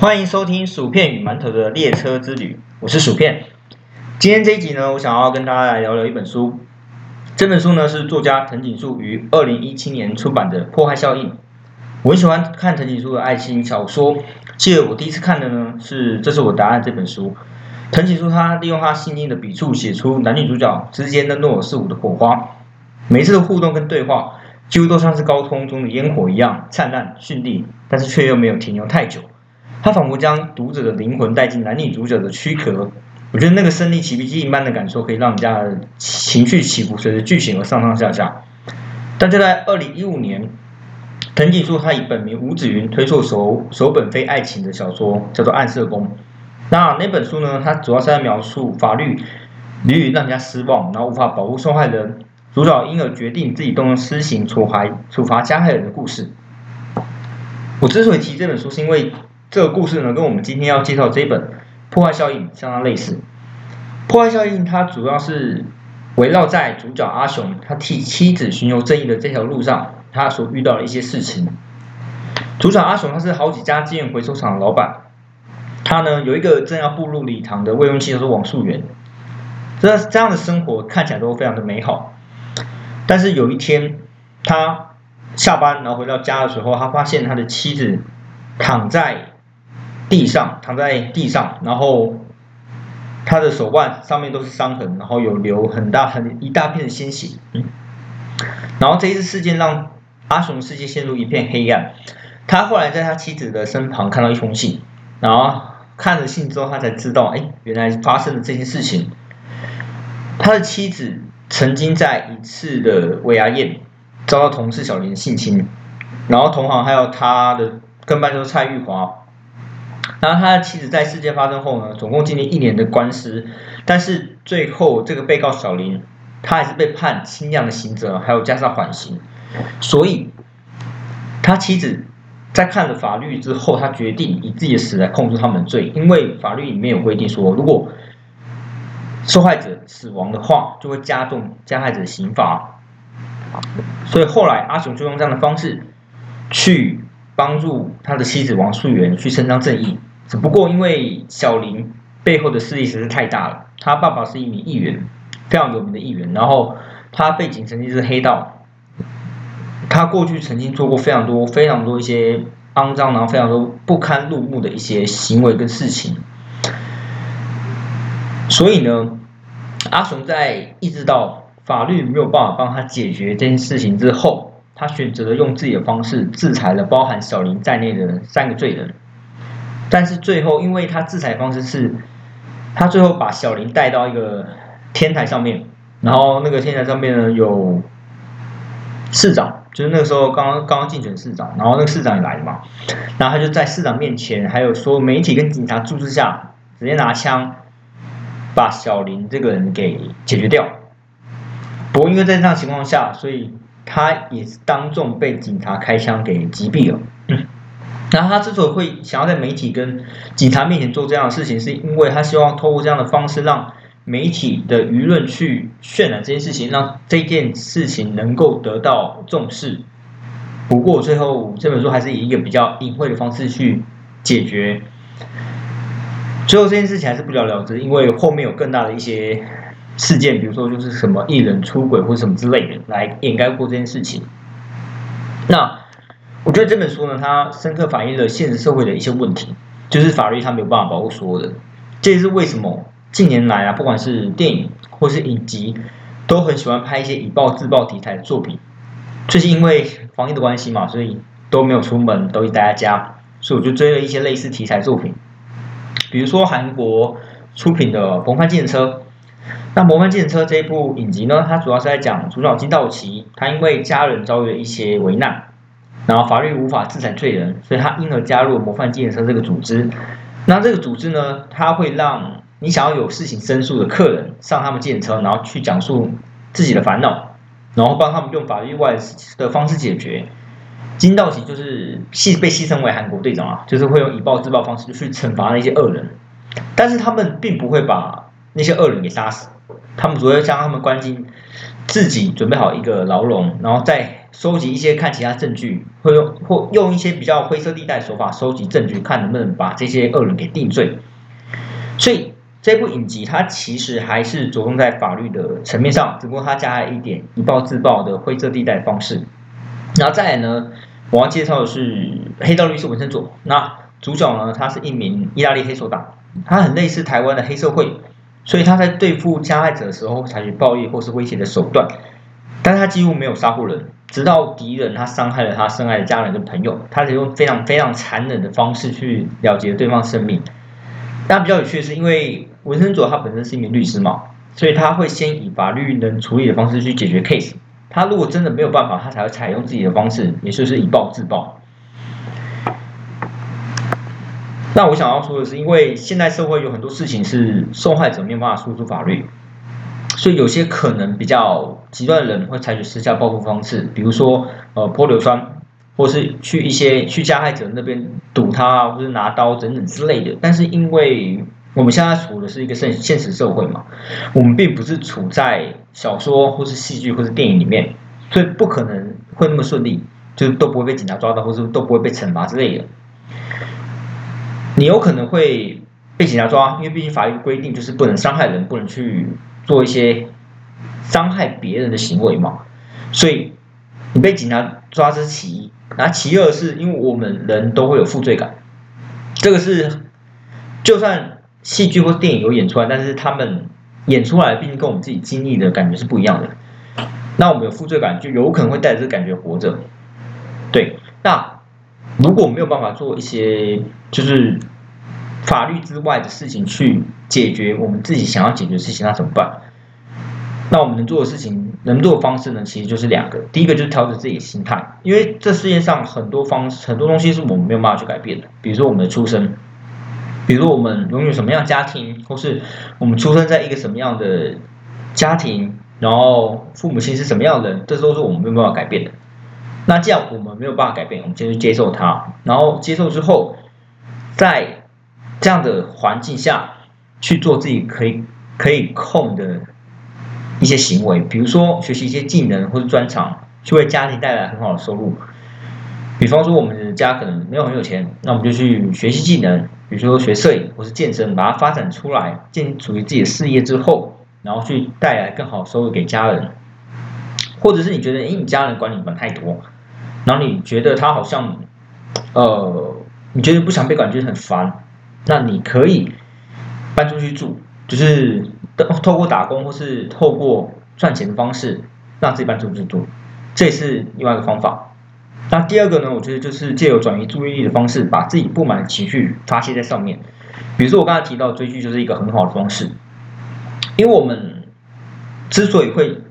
欢迎收听薯片与馒头的列车之旅，我是薯片。今天这一集呢，我想要跟大家来聊聊一本书。这本书呢是作家藤井树于二零一七年出版的《破坏效应》。我很喜欢看藤井树的爱情小说，记得我第一次看的呢是《这是我答案》这本书。藤井树他利用他细腻的笔触，写出男女主角之间的若有似无的火花。每一次的互动跟对话，几乎都像是高空中的烟火一样灿烂绚丽，但是却又没有停留太久。他仿佛将读者的灵魂带进男女主角的躯壳，我觉得那个身临其境般的感受，可以让人家的情绪起伏随着剧情而上上下下。但就在二零一五年，藤井树他以本名吴子云推出首首本非爱情的小说，叫做《暗色宫》。那那本书呢，它主要是在描述法律屡屡让人家失望，然后无法保护受害人，主角因而决定自己动用私刑处罚处罚加害人的故事。我之所以提这本书，是因为。这个故事呢，跟我们今天要介绍这本《破坏效应》相当类似。《破坏效应》它主要是围绕在主角阿雄他替妻子寻求正义的这条路上，他所遇到的一些事情。主角阿雄他是好几家资源回收厂的老板，他呢有一个正要步入礼堂的未婚妻，叫做王素媛。这这样的生活看起来都非常的美好。但是有一天，他下班然后回到家的时候，他发现他的妻子躺在。地上躺在地上，然后他的手腕上面都是伤痕，然后有流很大很一大片的鲜血。然后这一次事件让阿雄世界陷入一片黑暗。他后来在他妻子的身旁看到一封信，然后看了信之后，他才知道，哎，原来发生了这件事情。他的妻子曾经在一次的尾牙宴遭到同事小林性侵，然后同行还有他的跟班就是蔡玉华。然后他的妻子在事件发生后呢，总共经历一年的官司，但是最后这个被告小林，他还是被判轻量的刑责，还有加上缓刑。所以，他妻子在看了法律之后，他决定以自己的死来控诉他们的罪，因为法律里面有规定说，如果受害者死亡的话，就会加重加害者的刑罚。所以后来阿雄就用这样的方式去帮助他的妻子王素媛去伸张正义。只不过因为小林背后的势力实在太大了，他爸爸是一名议员，非常有名的议员，然后他背景曾经是黑道，他过去曾经做过非常多非常多一些肮脏然后非常多不堪入目的一些行为跟事情，所以呢，阿雄在意识到法律没有办法帮他解决这件事情之后，他选择了用自己的方式制裁了包含小林在内的三个罪人。但是最后，因为他制裁方式是，他最后把小林带到一个天台上面，然后那个天台上面呢有市长，就是那个时候刚刚刚刚竞选市长，然后那个市长也来了嘛，然后他就在市长面前，还有说媒体跟警察注视下，直接拿枪把小林这个人给解决掉。不过因为在这样情况下，所以他也是当众被警察开枪给击毙了。然后他之所以会想要在媒体跟警察面前做这样的事情，是因为他希望透过这样的方式，让媒体的舆论去渲染这件事情，让这件事情能够得到重视。不过最后这本书还是以一个比较隐晦的方式去解决。最后这件事情还是不了了之，因为后面有更大的一些事件，比如说就是什么艺人出轨或者什么之类的，来掩盖过这件事情。那。我觉得这本书呢，它深刻反映了现实社会的一些问题，就是法律它没有办法保护所有人。这也是为什么近年来啊，不管是电影或是影集，都很喜欢拍一些以暴制暴题材的作品。最近因为防疫的关系嘛，所以都没有出门，都待在家，所以我就追了一些类似题材作品，比如说韩国出品的《模范计程车》。那《模范计程车》这一部影集呢，它主要是在讲主角金道奇，他因为家人遭遇了一些危难。然后法律无法制裁罪人，所以他因而加入模范计程车这个组织。那这个组织呢，它会让你想要有事情申诉的客人上他们计程车，然后去讲述自己的烦恼，然后帮他们用法律外的方式解决。金道奇就是牺被牺牲为韩国队长啊，就是会用以暴制暴方式去惩罚那些恶人。但是他们并不会把那些恶人给杀死，他们只会将他们关进自己准备好一个牢笼，然后再收集一些看其他证据，或用或用一些比较灰色地带手法收集证据，看能不能把这些恶人给定罪。所以这部影集它其实还是着重在法律的层面上，只不过它加了一点以暴制暴的灰色地带方式。然后再来呢，我要介绍的是《黑道律师文森佐》。那主角呢，他是一名意大利黑手党，他很类似台湾的黑社会，所以他在对付加害者的时候采取暴力或是威胁的手段，但他几乎没有杀过人，直到敌人他伤害了他深爱的家人跟朋友，他才用非常非常残忍的方式去了结对方生命。但比较有趣的是，因为文森佐他本身是一名律师嘛，所以他会先以法律能处理的方式去解决 case。他如果真的没有办法，他才会采用自己的方式，也就是以暴制暴。那我想要说的是，因为现代社会有很多事情是受害者没有办法诉诸法律，所以有些可能比较极端的人会采取私下报复方式，比如说呃泼硫酸，或是去一些去加害者那边堵他，或是拿刀等等之类的。但是因为我们现在处的是一个现现实社会嘛，我们并不是处在小说或是戏剧或是电影里面，所以不可能会那么顺利，就都不会被警察抓到，或是都不会被惩罚之类的。你有可能会被警察抓，因为毕竟法律规定就是不能伤害人，不能去做一些伤害别人的行为嘛。所以你被警察抓是其一，然后其二是因为我们人都会有负罪感，这个是就算戏剧或电影有演出来，但是他们演出来毕竟跟我们自己经历的感觉是不一样的。那我们有负罪感，就有可能会带着这个感觉活着。对，那。如果没有办法做一些就是法律之外的事情去解决我们自己想要解决的事情，那怎么办？那我们能做的事情，能做的方式呢？其实就是两个。第一个就是调整自己的心态，因为这世界上很多方式很多东西是我们没有办法去改变的。比如说我们的出生，比如我们拥有什么样家庭，或是我们出生在一个什么样的家庭，然后父母亲是什么样的人，这都是我们没有办法改变的。那这样我们没有办法改变，我们先去接受它，然后接受之后，在这样的环境下去做自己可以可以控的一些行为，比如说学习一些技能或者专长，去为家庭带来很好的收入。比方说我们的家可能没有很有钱，那我们就去学习技能，比如说学摄影或是健身，把它发展出来，建属于自己的事业之后，然后去带来更好的收入给家人，或者是你觉得，哎，你家人管你管太多。然后你觉得他好像，呃，你觉得不想被管，觉得很烦，那你可以搬出去住，就是透过打工或是透过赚钱的方式，让自己搬出去住，这也是另外一个方法。那第二个呢，我觉得就是借由转移注意力的方式，把自己不满的情绪发泄在上面。比如说我刚才提到追剧就是一个很好的方式，因为我们之所以会。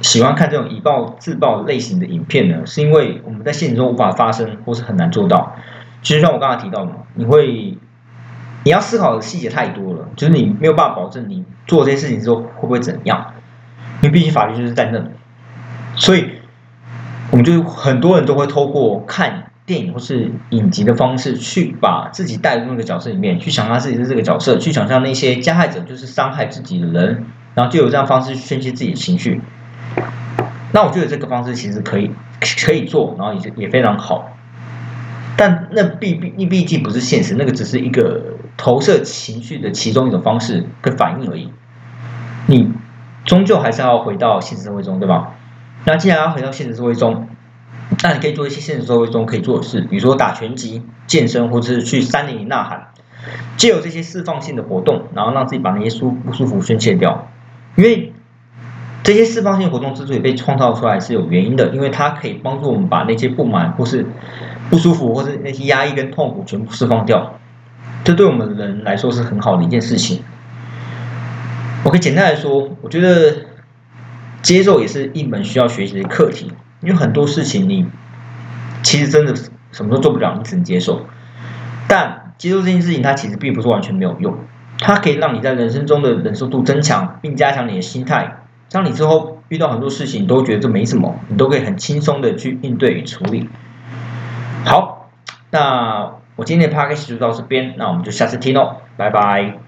喜欢看这种以暴制暴类型的影片呢，是因为我们在现实中无法发生，或是很难做到。其实像我刚才提到的，你会你要思考的细节太多了，就是你没有办法保证你做这些事情之后会不会怎样，因为毕竟法律就是在那。所以，我们就很多人都会透过看电影或是影集的方式，去把自己带入那个角色里面，去想象自己是这个角色，去想象那些加害者就是伤害自己的人，然后就有这样方式宣泄自己的情绪。那我觉得这个方式其实可以可以做，然后也也非常好，但那毕毕你毕竟不是现实，那个只是一个投射情绪的其中一种方式跟反应而已。你终究还是要回到现实社会中，对吧？那既然要回到现实社会中，那你可以做一些现实社会中可以做的事，比如说打拳击、健身，或者是去山林里呐喊，借由这些释放性的活动，然后让自己把那些舒不舒服宣泄掉，因为。这些释放性活动之所以被创造出来是有原因的，因为它可以帮助我们把那些不满或是不舒服或是那些压抑跟痛苦全部释放掉，这对我们人来说是很好的一件事情。我可以简单来说，我觉得接受也是一门需要学习的课题，因为很多事情你其实真的什么都做不了，你只能接受。但接受这件事情，它其实并不是完全没有用，它可以让你在人生中的忍受度增强，并加强你的心态。当你之后遇到很多事情，你都觉得这没什么，你都可以很轻松的去应对与处理。好，那我今天的 p a c k a g e 就到这边，那我们就下次听喽。拜拜。